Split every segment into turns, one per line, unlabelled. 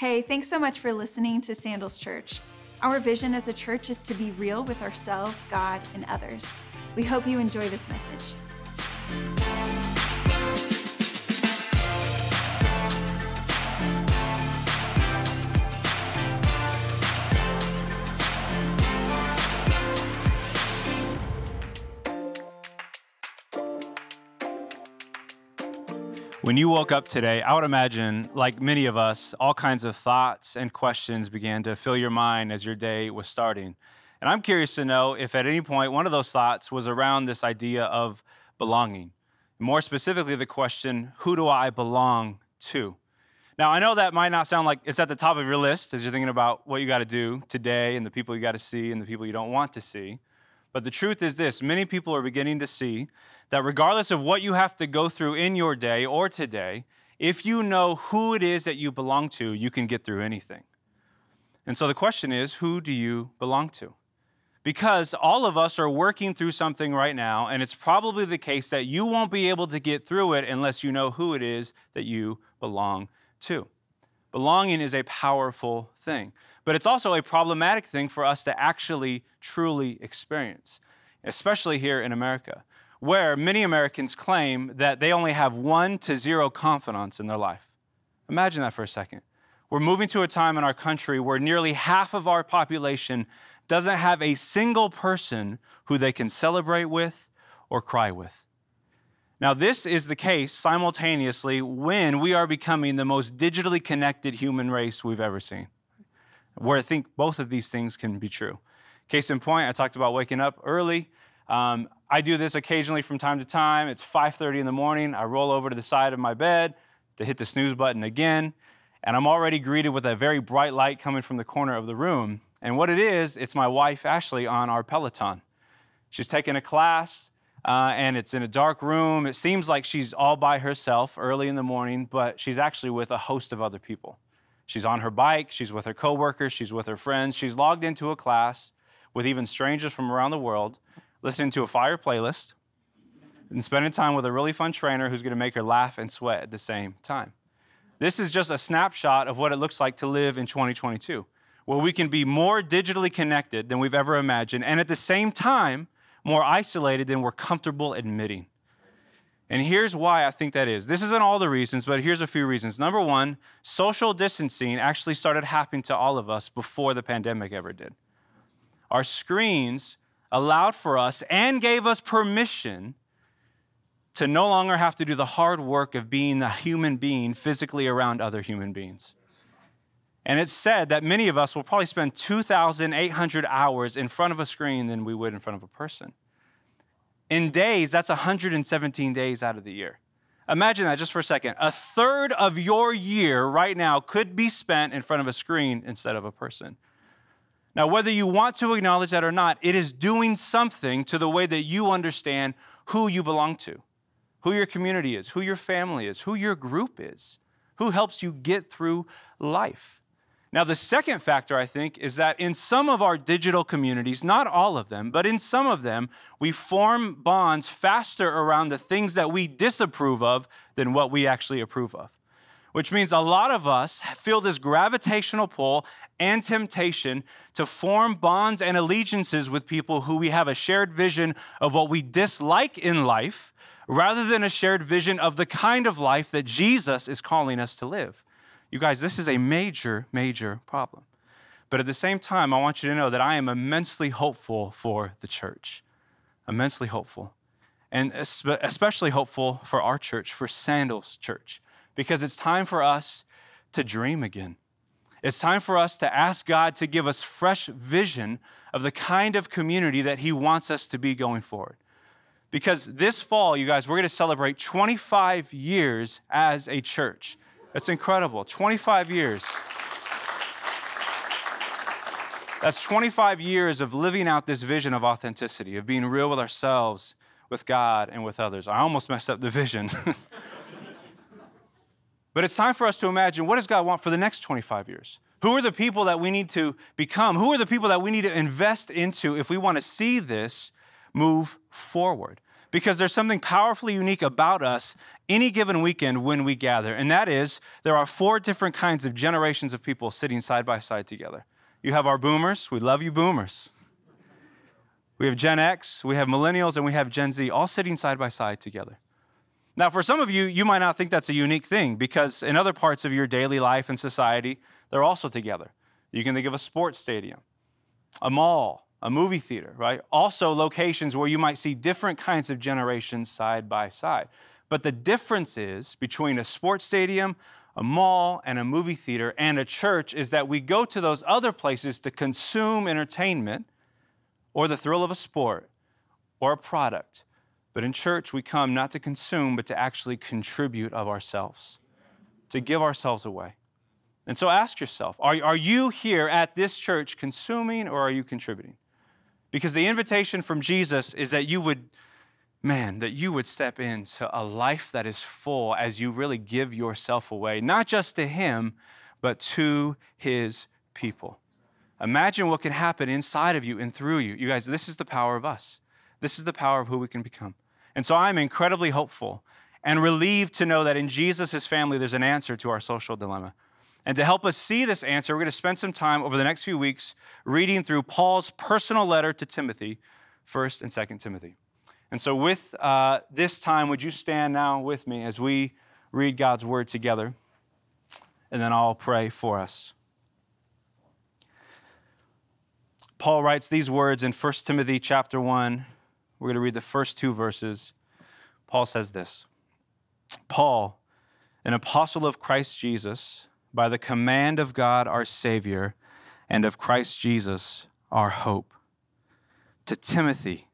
Hey, thanks so much for listening to Sandals Church. Our vision as a church is to be real with ourselves, God, and others. We hope you enjoy this message.
When you woke up today, I would imagine, like many of us, all kinds of thoughts and questions began to fill your mind as your day was starting. And I'm curious to know if at any point one of those thoughts was around this idea of belonging. More specifically, the question, who do I belong to? Now, I know that might not sound like it's at the top of your list as you're thinking about what you got to do today and the people you got to see and the people you don't want to see. But the truth is this many people are beginning to see that regardless of what you have to go through in your day or today, if you know who it is that you belong to, you can get through anything. And so the question is who do you belong to? Because all of us are working through something right now, and it's probably the case that you won't be able to get through it unless you know who it is that you belong to. Belonging is a powerful thing, but it's also a problematic thing for us to actually truly experience, especially here in America, where many Americans claim that they only have one to zero confidence in their life. Imagine that for a second. We're moving to a time in our country where nearly half of our population doesn't have a single person who they can celebrate with or cry with. Now, this is the case simultaneously when we are becoming the most digitally connected human race we've ever seen, where I think both of these things can be true. Case in point, I talked about waking up early. Um, I do this occasionally from time to time. It's 5:30 in the morning. I roll over to the side of my bed to hit the snooze button again, and I'm already greeted with a very bright light coming from the corner of the room. And what it is, it's my wife Ashley on our Peloton. She's taking a class uh, and it's in a dark room. It seems like she's all by herself early in the morning, but she's actually with a host of other people. She's on her bike, she's with her coworkers, she's with her friends. She's logged into a class with even strangers from around the world, listening to a fire playlist and spending time with a really fun trainer who's to make her laugh and sweat at the same time. This is just a snapshot of what it looks like to live in 2022, where we can be more digitally connected than we've ever imagined, and at the same time, more isolated than we're comfortable admitting. And here's why I think that is. This isn't all the reasons, but here's a few reasons. Number one, social distancing actually started happening to all of us before the pandemic ever did. Our screens allowed for us and gave us permission to no longer have to do the hard work of being a human being physically around other human beings. And it's said that many of us will probably spend 2,800 hours in front of a screen than we would in front of a person. In days, that's 117 days out of the year. Imagine that just for a second. A third of your year right now could be spent in front of a screen instead of a person. Now, whether you want to acknowledge that or not, it is doing something to the way that you understand who you belong to, who your community is, who your family is, who your group is, who helps you get through life. Now, the second factor, I think, is that in some of our digital communities, not all of them, but in some of them, we form bonds faster around the things that we disapprove of than what we actually approve of. Which means a lot of us feel this gravitational pull and temptation to form bonds and allegiances with people who we have a shared vision of what we dislike in life rather than a shared vision of the kind of life that Jesus is calling us to live. You guys, this is a major, major problem. But at the same time, I want you to know that I am immensely hopeful for the church. Immensely hopeful. And especially hopeful for our church, for Sandals Church, because it's time for us to dream again. It's time for us to ask God to give us fresh vision of the kind of community that He wants us to be going forward. Because this fall, you guys, we're going to celebrate 25 years as a church. It's incredible. 25 years. That's 25 years of living out this vision of authenticity, of being real with ourselves, with God, and with others. I almost messed up the vision. but it's time for us to imagine what does God want for the next 25 years? Who are the people that we need to become? Who are the people that we need to invest into if we want to see this move forward? Because there's something powerfully unique about us any given weekend when we gather. And that is, there are four different kinds of generations of people sitting side by side together. You have our boomers. We love you, boomers. We have Gen X, we have millennials, and we have Gen Z all sitting side by side together. Now, for some of you, you might not think that's a unique thing because in other parts of your daily life and society, they're also together. You can think of a sports stadium, a mall, a movie theater, right? Also, locations where you might see different kinds of generations side by side. But the difference is between a sports stadium, a mall, and a movie theater and a church is that we go to those other places to consume entertainment or the thrill of a sport or a product. But in church, we come not to consume, but to actually contribute of ourselves, to give ourselves away. And so ask yourself are, are you here at this church consuming or are you contributing? Because the invitation from Jesus is that you would, man, that you would step into a life that is full as you really give yourself away, not just to Him, but to His people. Imagine what can happen inside of you and through you. You guys, this is the power of us. This is the power of who we can become. And so I'm incredibly hopeful and relieved to know that in Jesus' family, there's an answer to our social dilemma. And to help us see this answer, we're going to spend some time over the next few weeks reading through Paul's personal letter to Timothy, 1st and 2nd Timothy. And so, with uh, this time, would you stand now with me as we read God's word together? And then I'll pray for us. Paul writes these words in 1 Timothy chapter 1. We're going to read the first two verses. Paul says this Paul, an apostle of Christ Jesus, by the command of God our Savior and of Christ Jesus our hope. To Timothy,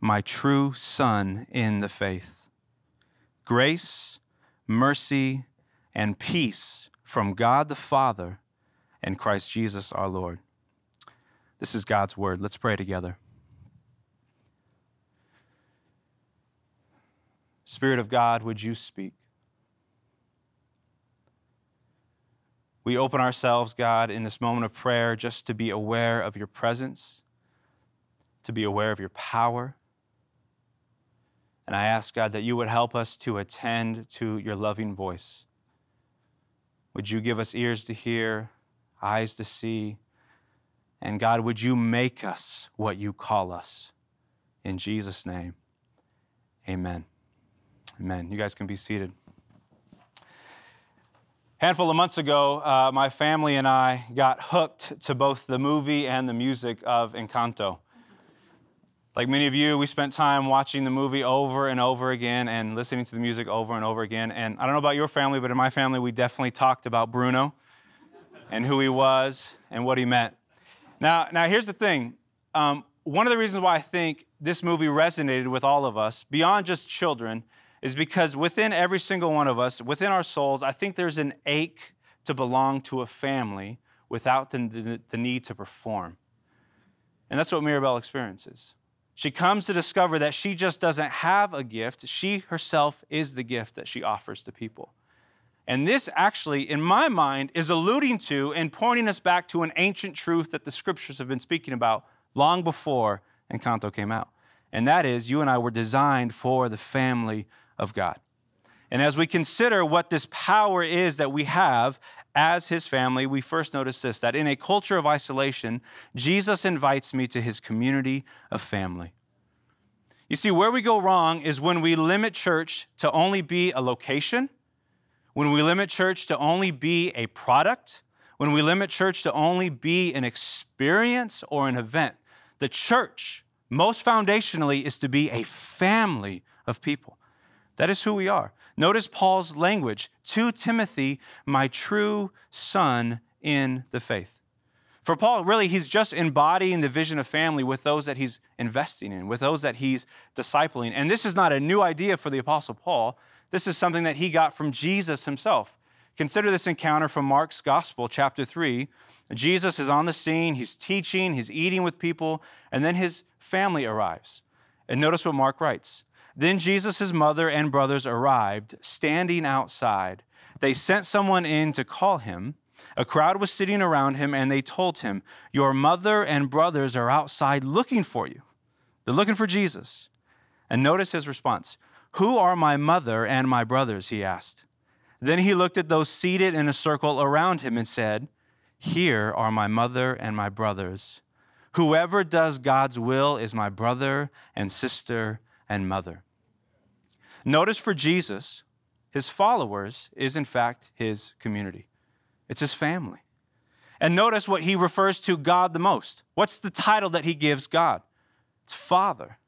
my true son in the faith, grace, mercy, and peace from God the Father and Christ Jesus our Lord. This is God's word. Let's pray together. Spirit of God, would you speak? We open ourselves, God, in this moment of prayer just to be aware of your presence, to be aware of your power. And I ask, God, that you would help us to attend to your loving voice. Would you give us ears to hear, eyes to see? And God, would you make us what you call us? In Jesus' name, amen. Amen. You guys can be seated handful of months ago, uh, my family and I got hooked to both the movie and the music of Encanto. Like many of you, we spent time watching the movie over and over again and listening to the music over and over again. And I don't know about your family, but in my family, we definitely talked about Bruno and who he was and what he meant. Now, now here's the thing. Um, one of the reasons why I think this movie resonated with all of us, beyond just children, is because within every single one of us, within our souls, I think there's an ache to belong to a family without the, the, the need to perform. And that's what Mirabel experiences. She comes to discover that she just doesn't have a gift. She herself is the gift that she offers to people. And this actually, in my mind, is alluding to and pointing us back to an ancient truth that the scriptures have been speaking about long before Encanto came out. And that is, you and I were designed for the family of God. And as we consider what this power is that we have as his family, we first notice this that in a culture of isolation, Jesus invites me to his community of family. You see, where we go wrong is when we limit church to only be a location, when we limit church to only be a product, when we limit church to only be an experience or an event. The church, most foundationally, is to be a family of people. That is who we are. Notice Paul's language to Timothy, my true son in the faith. For Paul, really, he's just embodying the vision of family with those that he's investing in, with those that he's discipling. And this is not a new idea for the Apostle Paul. This is something that he got from Jesus himself. Consider this encounter from Mark's Gospel, chapter 3. Jesus is on the scene, he's teaching, he's eating with people, and then his family arrives. And notice what Mark writes then Jesus' mother and brothers arrived, standing outside. They sent someone in to call him. A crowd was sitting around him, and they told him, Your mother and brothers are outside looking for you. They're looking for Jesus. And notice his response Who are my mother and my brothers? He asked. Then he looked at those seated in a circle around him and said, Here are my mother and my brothers. Whoever does God's will is my brother and sister and mother. Notice for Jesus, his followers is in fact his community, it's his family. And notice what he refers to God the most. What's the title that he gives God? It's Father.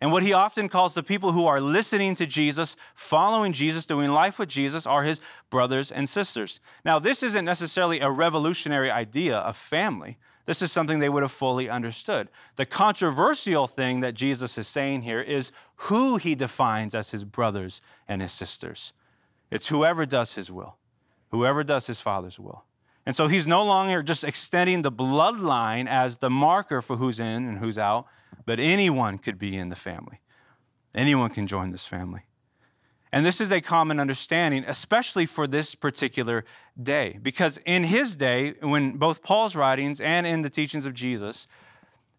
And what he often calls the people who are listening to Jesus, following Jesus, doing life with Jesus, are his brothers and sisters. Now, this isn't necessarily a revolutionary idea of family. This is something they would have fully understood. The controversial thing that Jesus is saying here is who he defines as his brothers and his sisters. It's whoever does his will, whoever does his father's will. And so he's no longer just extending the bloodline as the marker for who's in and who's out, but anyone could be in the family. Anyone can join this family. And this is a common understanding, especially for this particular day, because in his day, when both Paul's writings and in the teachings of Jesus,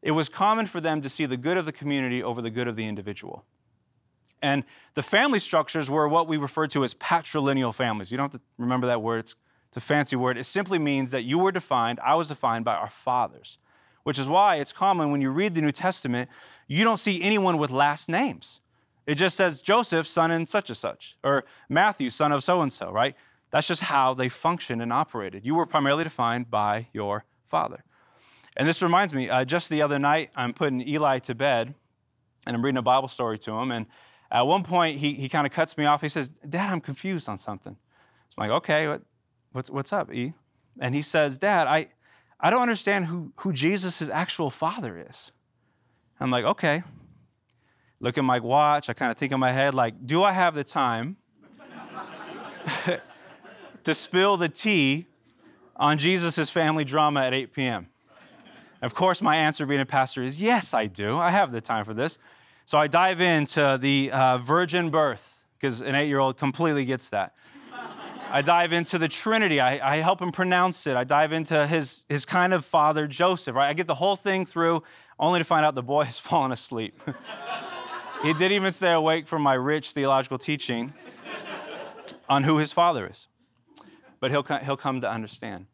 it was common for them to see the good of the community over the good of the individual. And the family structures were what we refer to as patrilineal families. You don't have to remember that word, it's it's a fancy word. It simply means that you were defined, I was defined by our fathers, which is why it's common when you read the New Testament, you don't see anyone with last names. It just says Joseph, son and such and such, or Matthew, son of so and so, right? That's just how they functioned and operated. You were primarily defined by your father. And this reminds me, uh, just the other night, I'm putting Eli to bed and I'm reading a Bible story to him. And at one point, he, he kind of cuts me off. He says, Dad, I'm confused on something. So I'm like, okay, what, What's, what's up, E? And he says, Dad, I, I don't understand who, who Jesus' actual father is. I'm like, okay. Look at my watch. I kind of think in my head, like, do I have the time to spill the tea on Jesus' family drama at 8 p.m.? Of course, my answer being a pastor is yes, I do. I have the time for this. So I dive into the uh, virgin birth because an eight year old completely gets that. I dive into the Trinity. I, I, help him pronounce it. I dive into his, his kind of father, Joseph, right? I get the whole thing through only to find out the boy has fallen asleep. he didn't even stay awake from my rich theological teaching on who his father is. But he'll, he'll come to understand.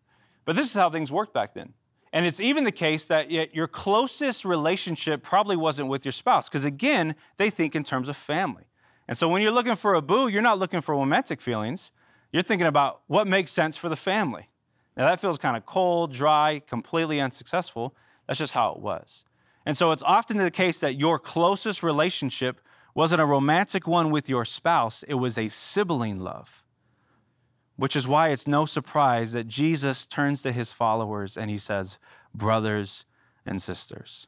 But this is how things worked back then. And it's even the case that your closest relationship probably wasn't with your spouse, because again, they think in terms of family. And so when you're looking for a boo, you're not looking for romantic feelings. You're thinking about what makes sense for the family. Now, that feels kind of cold, dry, completely unsuccessful. That's just how it was. And so it's often the case that your closest relationship wasn't a romantic one with your spouse, it was a sibling love. Which is why it's no surprise that Jesus turns to his followers and he says, Brothers and sisters.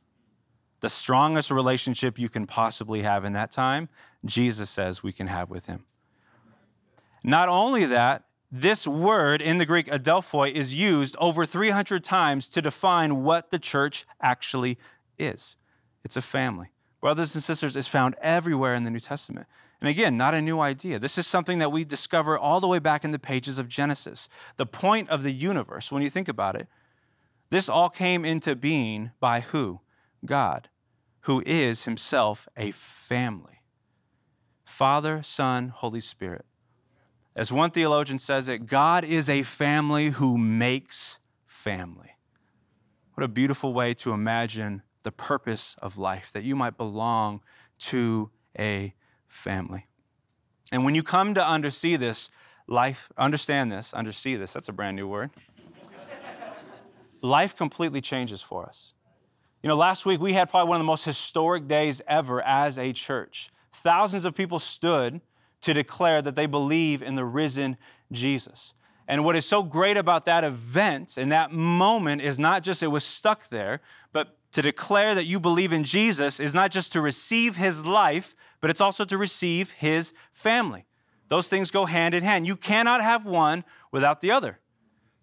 The strongest relationship you can possibly have in that time, Jesus says we can have with him. Not only that, this word in the Greek adelphoi is used over 300 times to define what the church actually is. It's a family. Brothers and sisters is found everywhere in the New Testament. And again, not a new idea. This is something that we discover all the way back in the pages of Genesis. The point of the universe, when you think about it, this all came into being by who? God, who is himself a family. Father, Son, Holy Spirit. As one theologian says it, God is a family who makes family. What a beautiful way to imagine the purpose of life, that you might belong to a family. And when you come to undersee this, life, understand this, undersee this, that's a brand new word. life completely changes for us. You know, last week we had probably one of the most historic days ever as a church. Thousands of people stood to declare that they believe in the risen Jesus. And what is so great about that event and that moment is not just it was stuck there, but to declare that you believe in Jesus is not just to receive his life, but it's also to receive his family. Those things go hand in hand. You cannot have one without the other.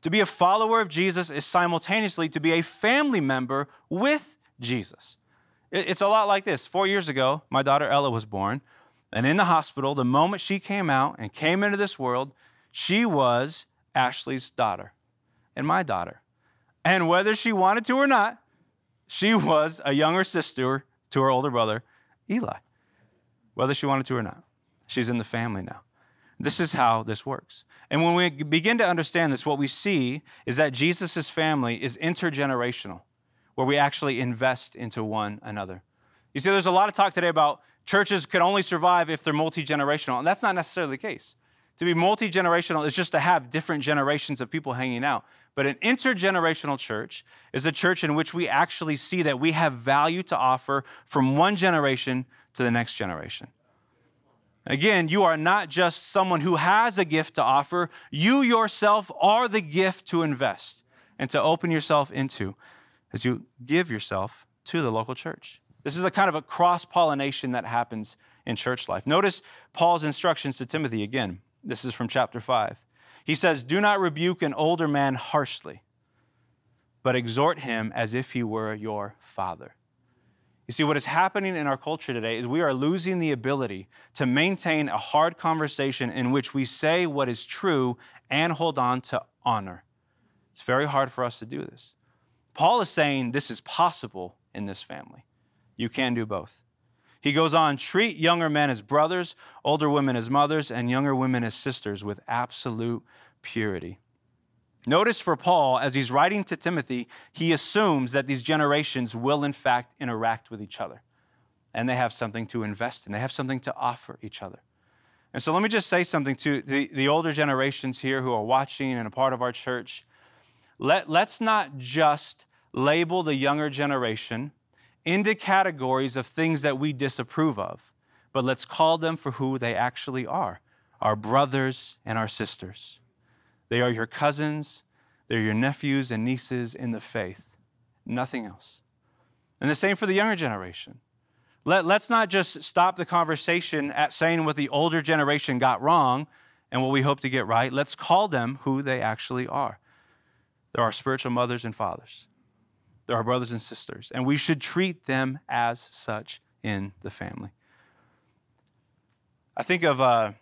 To be a follower of Jesus is simultaneously to be a family member with Jesus. It's a lot like this. Four years ago, my daughter Ella was born. And in the hospital, the moment she came out and came into this world, she was Ashley's daughter and my daughter. And whether she wanted to or not, she was a younger sister to her older brother, Eli. whether she wanted to or not. She's in the family now. This is how this works. And when we begin to understand this, what we see is that Jesus' family is intergenerational, where we actually invest into one another. You see, there's a lot of talk today about churches could only survive if they're multi generational, and that's not necessarily the case. To be multi generational is just to have different generations of people hanging out. But an intergenerational church is a church in which we actually see that we have value to offer from one generation to the next generation. Again, you are not just someone who has a gift to offer, you yourself are the gift to invest and to open yourself into as you give yourself to the local church. This is a kind of a cross pollination that happens in church life. Notice Paul's instructions to Timothy again. This is from chapter 5. He says, Do not rebuke an older man harshly, but exhort him as if he were your father. You see, what is happening in our culture today is we are losing the ability to maintain a hard conversation in which we say what is true and hold on to honor. It's very hard for us to do this. Paul is saying this is possible in this family. You can do both. He goes on, treat younger men as brothers, older women as mothers, and younger women as sisters with absolute purity. Notice for Paul, as he's writing to Timothy, he assumes that these generations will, in fact, interact with each other. And they have something to invest in, they have something to offer each other. And so let me just say something to the, the older generations here who are watching and a part of our church. Let, let's not just label the younger generation into categories of things that we disapprove of, but let's call them for who they actually are our brothers and our sisters. They are your cousins, they're your nephews and nieces in the faith, nothing else. And the same for the younger generation. Let, let's not just stop the conversation at saying what the older generation got wrong and what we hope to get right. Let's call them who they actually are. They're our spiritual mothers and fathers, they're our brothers and sisters, and we should treat them as such in the family. I think of uh,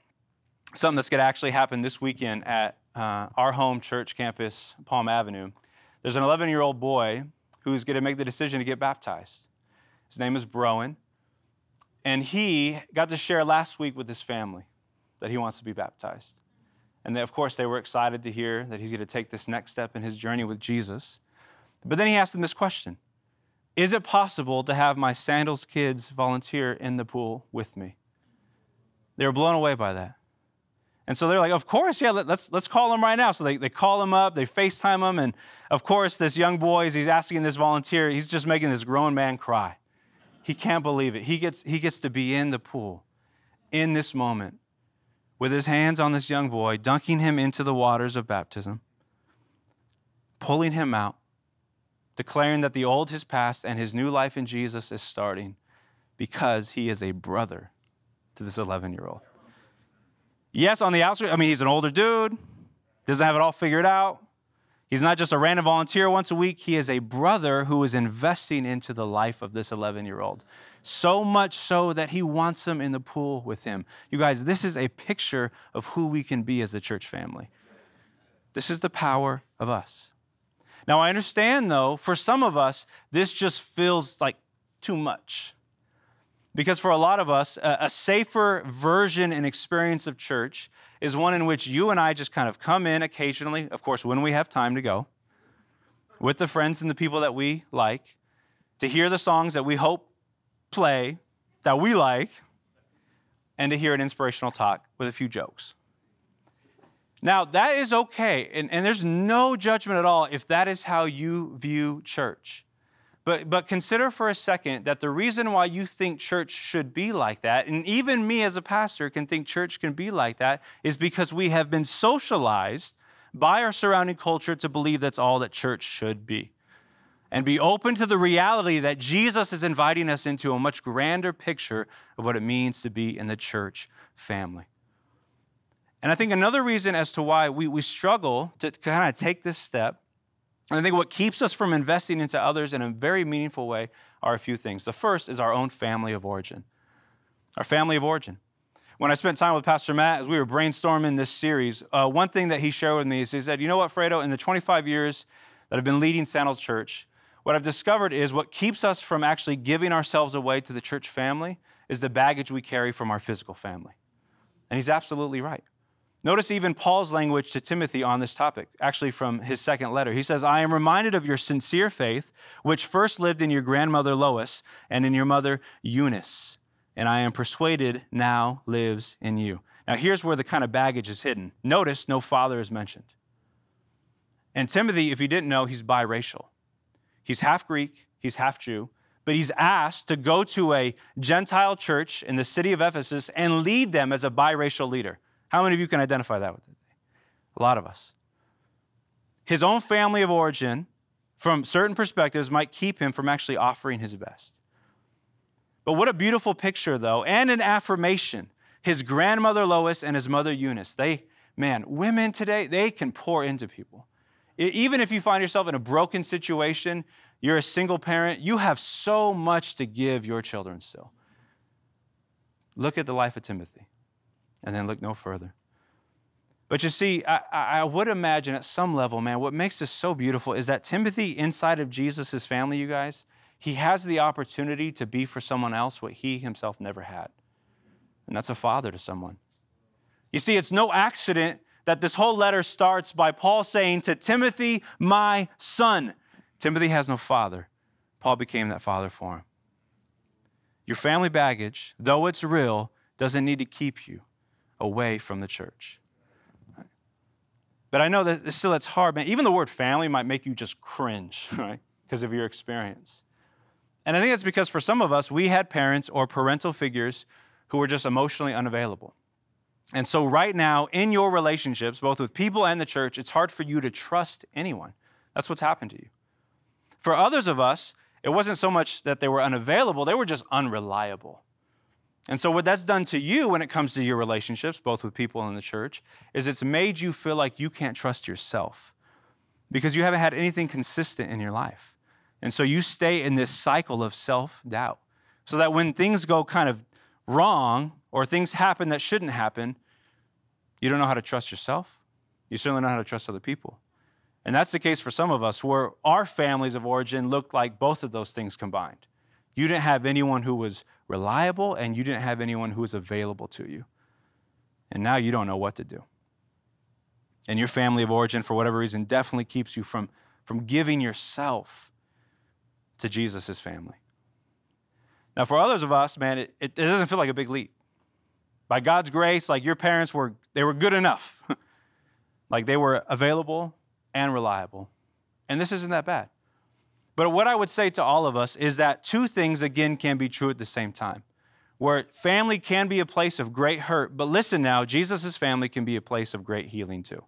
something that's going to actually happen this weekend at uh, our home church campus, Palm Avenue, there's an 11 year old boy who's going to make the decision to get baptized. His name is Broen. And he got to share last week with his family that he wants to be baptized. And they, of course, they were excited to hear that he's going to take this next step in his journey with Jesus. But then he asked them this question Is it possible to have my sandals kids volunteer in the pool with me? They were blown away by that. And so they're like, of course, yeah, let, us let's call him right now. So they, they call him up, they FaceTime him, and of course, this young boy, as he's asking this volunteer, he's just making this grown man cry. He can't believe it. He gets, he gets to be in the pool in this moment with his hands on this young boy, dunking him into the waters of baptism, pulling him out, declaring that the old has passed and his new life in Jesus is starting because he is a brother to this 11 year old. Yes, on the outside, I mean, he's an older dude, doesn't have it all figured out. He's not just a random volunteer once a week. He is a brother who is investing into the life of this 11 year old. So much so that he wants him in the pool with him. You guys, this is a picture of who we can be as a church family. This is the power of us. Now, I understand though, for some of us, this just feels like too much. Because for a lot of us, a, safer version and experience of church is one in which you and I just kind of come in occasionally, of course, when we have time to go, with the friends and the people that we like, to hear the songs that we hope play, that we like, and to hear an inspirational talk with a few jokes. Now, that is okay, and, and there's no judgment at all if that is how you view church. But, but consider for a second that the reason why you think church should be like that, and even me as a pastor can think church can be like that, is because we have been socialized by our surrounding culture to believe that's all that church should be. And be open to the reality that Jesus is inviting us into a much grander picture of what it means to be in the church family. And I think another reason as to why we, we struggle to kind of take this step and I think what keeps us from investing into others in a very meaningful way are a few things. The first is our own family of origin. Our family of origin. When I spent time with Pastor Matt as we were brainstorming this series, uh, one thing that he shared with me is he said, You know what, Fredo, in the 25 years that I've been leading Sandals Church, what I've discovered is what keeps us from actually giving ourselves away to the church family is the baggage we carry from our physical family. And he's absolutely right. Notice even Paul's language to Timothy on this topic, actually from his second letter. He says, I am reminded of your sincere faith, which first lived in your grandmother Lois and in your mother Eunice, and I am persuaded now lives in you. Now, here's where the kind of baggage is hidden. Notice no father is mentioned. And Timothy, if you didn't know, he's biracial. He's half Greek, he's half Jew, but he's asked to go to a Gentile church in the city of Ephesus and lead them as a biracial leader. How many of you can identify that with it? A lot of us. His own family of origin, from certain perspectives, might keep him from actually offering his best. But what a beautiful picture, though, and an affirmation. His grandmother Lois and his mother Eunice, they, man, women today, they can pour into people. Even if you find yourself in a broken situation, you're a single parent, you have so much to give your children still. Look at the life of Timothy and then look no further. But you see, I, I, would imagine at some level, man, what makes this so beautiful is that Timothy, inside of Jesus' family, you guys, he has the opportunity to be for someone else what he himself never had. And that's a father to someone. You see, it's no accident that this whole letter starts by Paul saying to Timothy, my son. Timothy has no father. Paul became that father for him. Your family baggage, though it's real, doesn't need to keep you away from the church. But I know that still it's hard, man. Even the word family might make you just cringe, right? Because of your experience. And I think it's because for some of us, we had parents or parental figures who were just emotionally unavailable. And so, right now, in your relationships, both with people and the church, it's hard for you to trust anyone. That's what's happened to you. For others of us, it wasn't so much that they were unavailable, they were just unreliable. And so, what that's done to you when it comes to your relationships, both with people and the church, is it's made you feel like you can't trust yourself because you haven't had anything consistent in your life. And so, you stay in this cycle of self doubt. So that when things go kind of wrong or things happen that shouldn't happen, you don't know how to trust yourself. You certainly know how to trust other people. And that's the case for some of us, where our families of origin look like both of those things combined. You didn't have anyone who was reliable, and you didn't have anyone who was available to you. And now you don't know what to do. And your family of origin, for whatever reason, definitely keeps you from, from giving yourself to Jesus' family. Now, for others of us, man, it, it, doesn't feel like a big leap. By God's grace, like your parents were, they were good enough. like they were available and reliable. And this isn't that bad. But what I would say to all of us is that two things, again, can be true at the same time. Where family can be a place of great hurt, but listen now, Jesus' family can be a place of great healing too.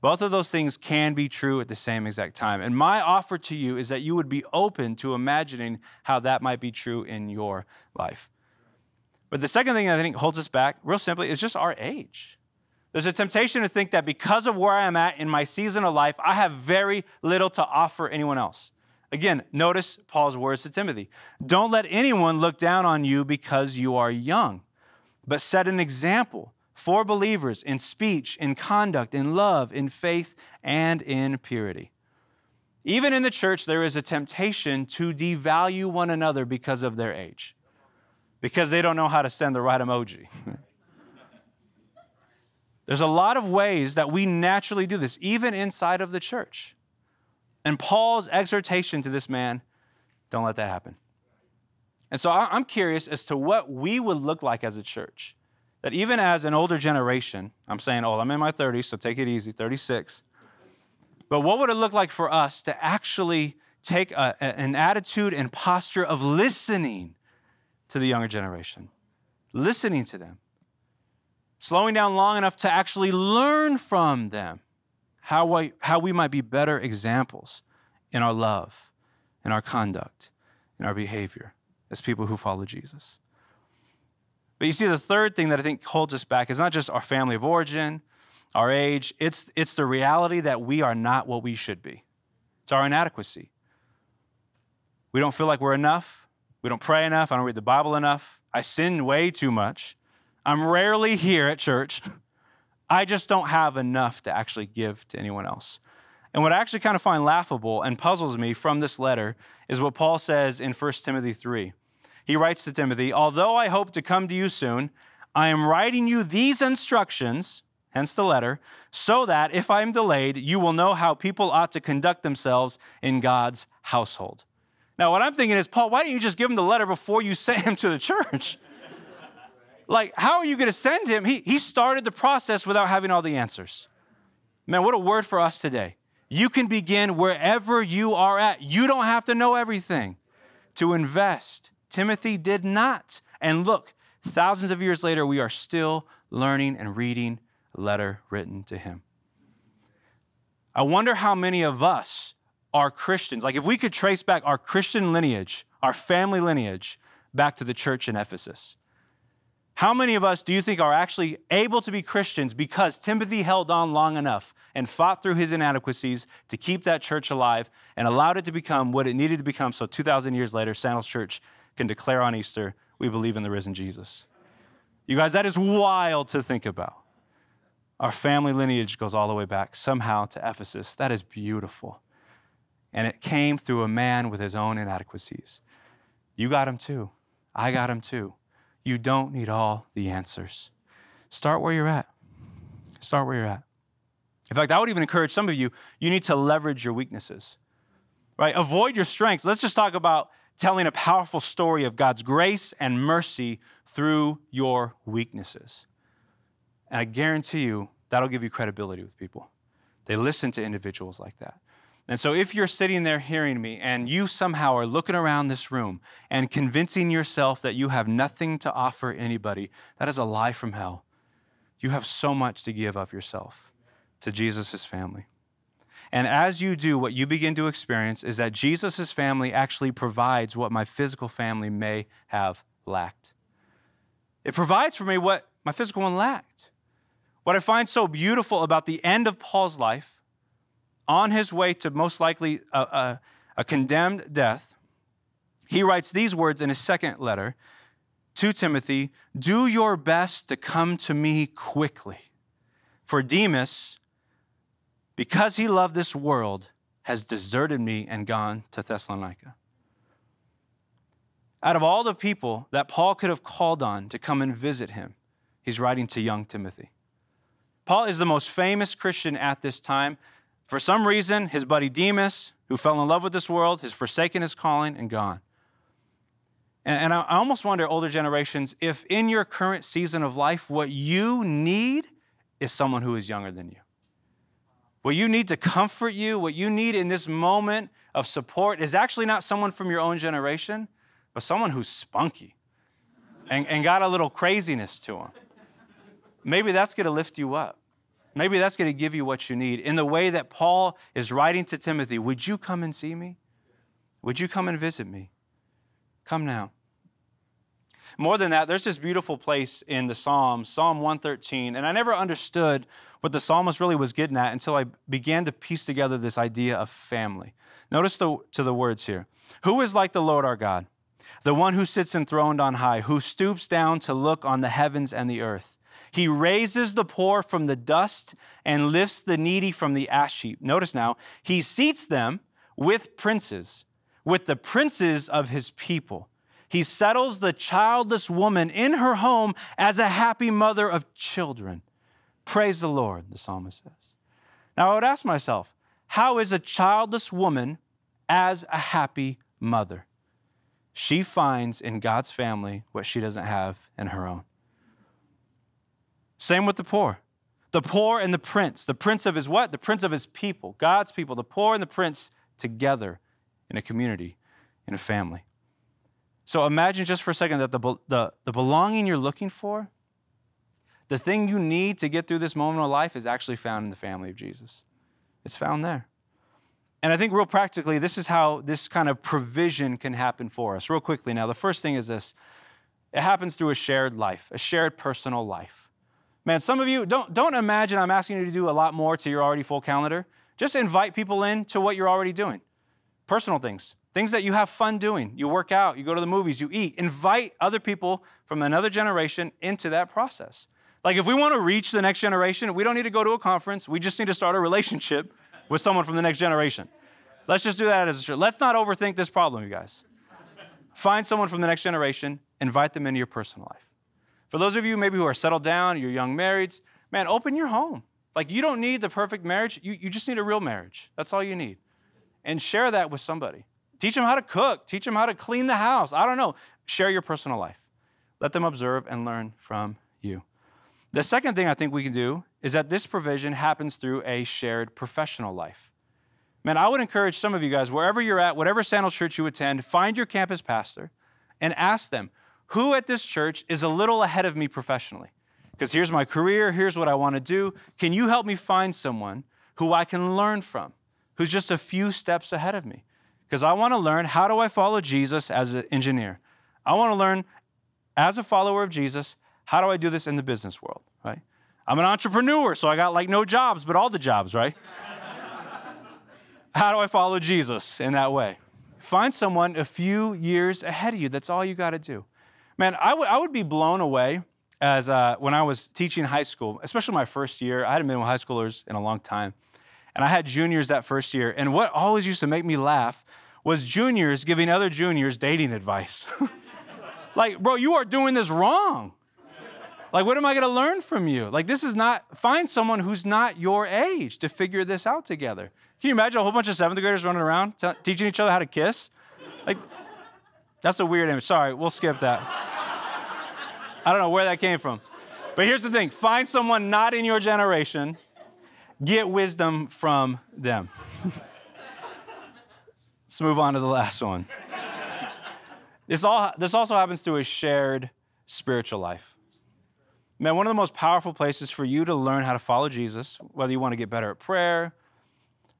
Both of those things can be true at the same exact time. And my offer to you is that you would be open to imagining how that might be true in your life. But the second thing I think holds us back, real simply, is just our age. There's a temptation to think that because of where I am at in my season of life, I have very little to offer anyone else. Again, notice Paul's words to Timothy Don't let anyone look down on you because you are young, but set an example for believers in speech, in conduct, in love, in faith, and in purity. Even in the church, there is a temptation to devalue one another because of their age, because they don't know how to send the right emoji. There's a lot of ways that we naturally do this, even inside of the church. And Paul's exhortation to this man don't let that happen. And so I'm curious as to what we would look like as a church. That even as an older generation, I'm saying old, I'm in my 30s, so take it easy, 36. But what would it look like for us to actually take a, an attitude and posture of listening to the younger generation? Listening to them. Slowing down long enough to actually learn from them how we, how we might be better examples in our love, in our conduct, in our behavior as people who follow Jesus. But you see, the third thing that I think holds us back is not just our family of origin, our age, it's, it's the reality that we are not what we should be. It's our inadequacy. We don't feel like we're enough. We don't pray enough. I don't read the Bible enough. I sin way too much. I'm rarely here at church. I just don't have enough to actually give to anyone else. And what I actually kind of find laughable and puzzles me from this letter is what Paul says in 1 Timothy 3. he writes to Timothy, Although I hope to come to you soon, I am writing you these instructions, hence the letter, so that if I am delayed, you will know how people ought to conduct themselves in God's household. Now, what I'm thinking is, Paul, why don't you just give him the letter before you send him to the church? Like, how are you going to send him? He, he started the process without having all the answers. Man, what a word for us today. You can begin wherever you are at. You don't have to know everything to invest. Timothy did not. And look, thousands of years later, we are still learning and reading a letter written to him. I wonder how many of us are Christians. Like, if we could trace back our Christian lineage, our family lineage, back to the church in Ephesus. How many of us do you think are actually able to be Christians because Timothy held on long enough and fought through his inadequacies to keep that church alive and allowed it to become what it needed to become so 2,000 years later, Sandals Church can declare on Easter, we believe in the risen Jesus? You guys, that is wild to think about. Our family lineage goes all the way back somehow to Ephesus. That is beautiful. And it came through a man with his own inadequacies. You got him too. I got him too. You don't need all the answers. Start where you're at. Start where you're at. In fact, I would even encourage some of you, you need to leverage your weaknesses, right? Avoid your strengths. Let's just talk about telling a powerful story of God's grace and mercy through your weaknesses. And I guarantee you, that'll give you credibility with people. They listen to individuals like that. And so, if you're sitting there hearing me and you somehow are looking around this room and convincing yourself that you have nothing to offer anybody, that is a lie from hell. You have so much to give of yourself to Jesus' family. And as you do, what you begin to experience is that Jesus' family actually provides what my physical family may have lacked. It provides for me what my physical one lacked. What I find so beautiful about the end of Paul's life on his way to most likely a, a, a condemned death, he writes these words in his second letter to Timothy Do your best to come to me quickly. For Demas, because he loved this world, has deserted me and gone to Thessalonica. Out of all the people that Paul could have called on to come and visit him, he's writing to young Timothy. Paul is the most famous Christian at this time. For some reason, his buddy Demas, who fell in love with this world, has forsaken his calling and gone. And, I almost wonder, older generations, if in your current season of life, what you need is someone who is younger than you. What you need to comfort you, what you need in this moment of support is actually not someone from your own generation, but someone who's spunky and, and got a little craziness to him. Maybe that's going to lift you up. Maybe that's going to give you what you need. In the way that Paul is writing to Timothy, would you come and see me? Would you come and visit me? Come now. More than that, there's this beautiful place in the Psalms, Psalm 113, and I never understood what the psalmist really was getting at until I began to piece together this idea of family. Notice the, to the words here. Who is like the Lord our God? The one who sits enthroned on high, who stoops down to look on the heavens and the earth. He raises the poor from the dust and lifts the needy from the ash heap. Notice now, he seats them with princes, with the princes of his people. He settles the childless woman in her home as a happy mother of children. Praise the Lord, the psalmist says. Now I would ask myself, how is a childless woman as a happy mother? She finds in God's family what she doesn't have in her own. Same with the poor. The poor and the prince. The prince of his what? The prince of his people, God's people. The poor and the prince together in a community, in a family. So imagine just for a second that the, the, the belonging you're looking for, the thing you need to get through this moment of life is actually found in the family of Jesus. It's found there. And I think, real practically, this is how this kind of provision can happen for us. Real quickly now, the first thing is this it happens through a shared life, a shared personal life. Man, some of you don't, don't imagine I'm asking you to do a lot more to your already full calendar. Just invite people in to what you're already doing. Personal things, things that you have fun doing. You work out, you go to the movies, you eat. Invite other people from another generation into that process. Like if we want to reach the next generation, we don't need to go to a conference. We just need to start a relationship with someone from the next generation. Let's just do that as a church. Let's not overthink this problem, you guys. find someone from the next generation, invite them into your personal life. For those of you maybe who are settled down, you're young marrieds, man, open your home. Like you don't need the perfect marriage, you, you just need a real marriage. That's all you need. And share that with somebody. Teach them how to cook, teach them how to clean the house. I don't know. Share your personal life. Let them observe and learn from you. The second thing I think we can do is that this provision happens through a shared professional life. Man, I would encourage some of you guys, wherever you're at, whatever Sandals church you attend, find your campus pastor and ask them, who at this church is a little ahead of me professionally? Because here's my career, here's what I want to do. Can you help me find someone who I can learn from, who's just a few steps ahead of me? Because I want to learn how do I follow Jesus as an engineer? I want to learn as a follower of Jesus, how do I do this in the business world, right? I'm an entrepreneur, so I got like no jobs, but all the jobs, right? how do I follow Jesus in that way? Find someone a few years ahead of you. That's all you got to do. Man, I, would be blown away as uh, when I was teaching high school, especially my first year. I hadn't been with high schoolers in a long time. And I had juniors that first year. And what always used to make me laugh was juniors giving other juniors dating advice. like, bro, you are doing this wrong. Like, what am I going to learn from you? Like, this is not, find someone who's not your age to figure this out together. Can you imagine a whole bunch of seventh graders running around t- teaching each other how to kiss? Like, that's a weird image. Sorry, we'll skip that. I don't know where that came from. But here's the thing find someone not in your generation, get wisdom from them. Let's move on to the last one. This, all, this also happens through a shared spiritual life. Man, one of the most powerful places for you to learn how to follow Jesus, whether you want to get better at prayer,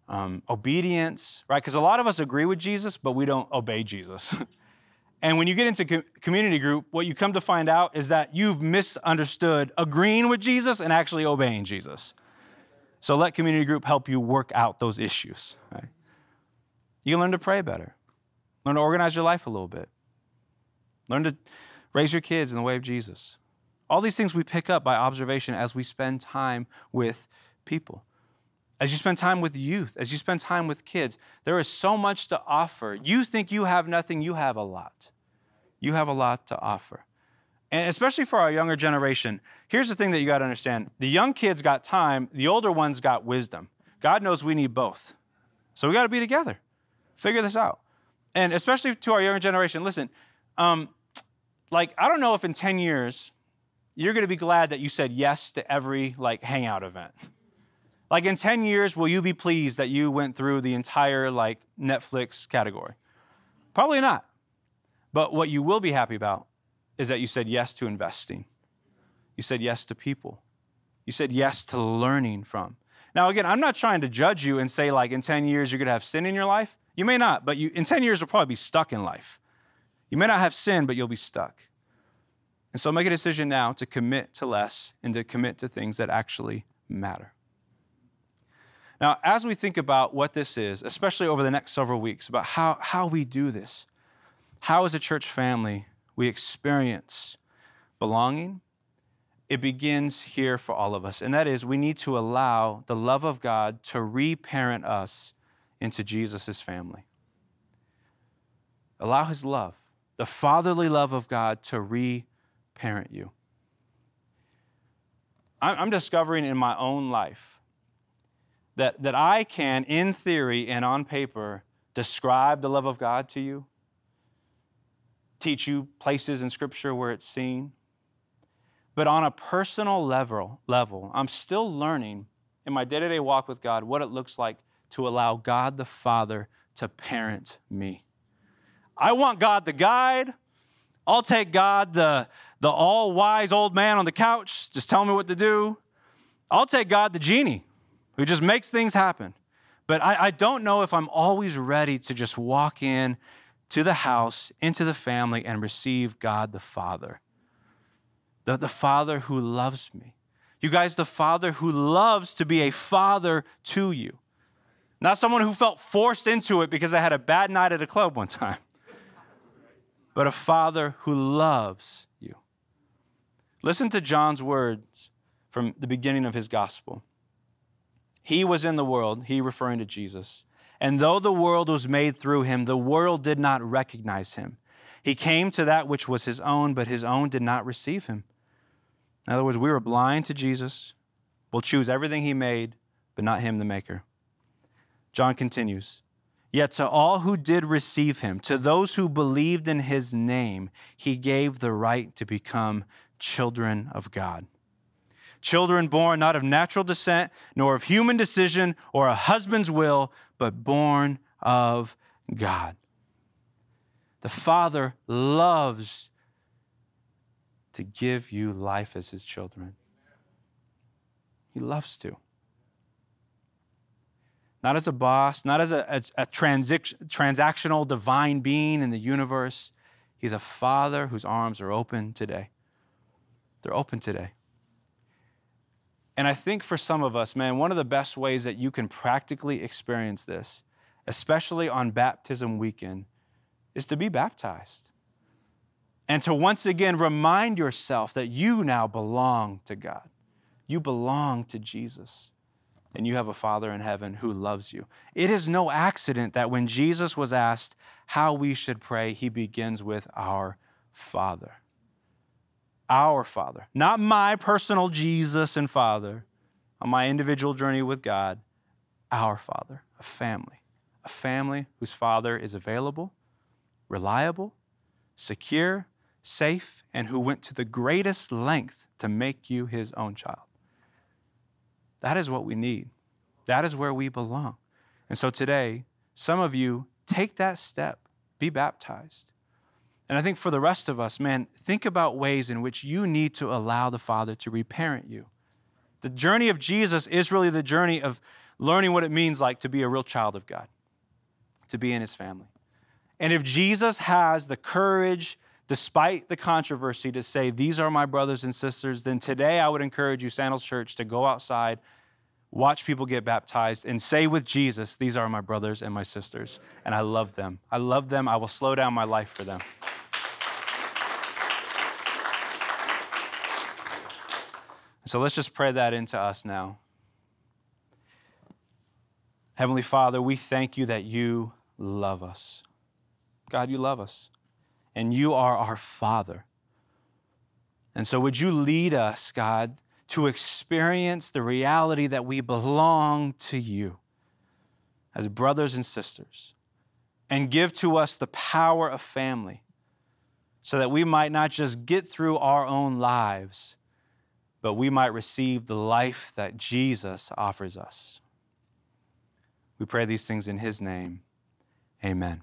um, obedience, right? Because a lot of us agree with Jesus, but we don't obey Jesus. and when you get into co- community group, what you come to find out is that you've misunderstood agreeing with Jesus and actually obeying Jesus. So let community group help you work out those issues. Right? You can learn to pray better, learn to organize your life a little bit, learn to raise your kids in the way of Jesus. All these things we pick up by observation as we spend time with people. As you spend time with youth, as you spend time with kids, there is so much to offer. You think you have nothing, you have a lot. You have a lot to offer. And especially for our younger generation, here's the thing that you got to understand the young kids got time, the older ones got wisdom. God knows we need both. So we got to be together, figure this out. And especially to our younger generation, listen, um, like, I don't know if in 10 years, you're going to be glad that you said yes to every like hangout event. Like in 10 years, will you be pleased that you went through the entire like Netflix category? Probably not. But what you will be happy about is that you said yes to investing. You said yes to people. You said yes to learning from. Now, again, I'm not trying to judge you and say, like, in 10 years, you're going to have sin in your life. You may not, but you, in 10 years, you'll probably be stuck in life. You may not have sin, but you'll be stuck. And so make a decision now to commit to less and to commit to things that actually matter. Now, as we think about what this is, especially over the next several weeks, about how, how we do this, how as a church family we experience belonging, it begins here for all of us. And that is, we need to allow the love of God to reparent us into Jesus' family. Allow his love, the fatherly love of God, to reparent parent you. I'm discovering in my own life that, that I can, in theory and on paper, describe the love of God to you, teach you places in Scripture where it's seen. But on a personal level, level, I'm still learning in my day to day walk with God what it looks like to allow God the Father to parent me. I want God the guide. I'll take God, the, the all wise old man on the couch, just tell me what to do. I'll take God, the genie, who just makes things happen. But I, I don't know if I'm always ready to just walk in to the house, into the family, and receive God the Father. The, the Father who loves me. You guys, the Father who loves to be a father to you. Not someone who felt forced into it because I had a bad night at a club one time but a father who loves you. Listen to John's words from the beginning of his gospel. He was in the world, he referring to Jesus. And though the world was made through him, the world did not recognize him. He came to that which was his own, but his own did not receive him. In other words, we were blind to Jesus. We'll choose everything he made, but not him, the maker. John continues Yet to all who did receive him, to those who believed in his name, he gave the right to become children of God. Children born not of natural descent, nor of human decision or a husband's will, but born of God. The Father loves to give you life as his children. He loves to. Not as a boss, not as a, as a transic- transactional divine being in the universe. He's a father whose arms are open today. They're open today. And I think for some of us, man, one of the best ways that you can practically experience this, especially on baptism weekend, is to be baptized. And to once again remind yourself that you now belong to God. You belong to Jesus. And you have a Father in heaven who loves you. It is no accident that when Jesus was asked how we should pray, he begins with our Father. Our Father. Not my personal Jesus and Father on my individual journey with God. Our Father, a family. A family whose Father is available reliable, secure, safe, and who went to the greatest length to make you his own child. That is what we need. That is where we belong. And so today, some of you take that step, be baptized. And I think for the rest of us, man, think about ways in which you need to allow the Father to reparent you. The journey of Jesus is really the journey of learning what it means like to be a real child of God, to be in his family. And if Jesus has the courage, despite the controversy, to say, These are my brothers and sisters, then today I would encourage you, Sandals Church, to go outside, watch people get baptized, and say with Jesus, These are my brothers and my sisters. And I love them. I love them. I will slow down my life for them. So let's just pray that into us now. Heavenly Father, we thank you that you love us. God, you love us, and you are our Father. And so, would you lead us, God, to experience the reality that we belong to you as brothers and sisters, and give to us the power of family so that we might not just get through our own lives, but we might receive the life that Jesus offers us. We pray these things in His name. Amen.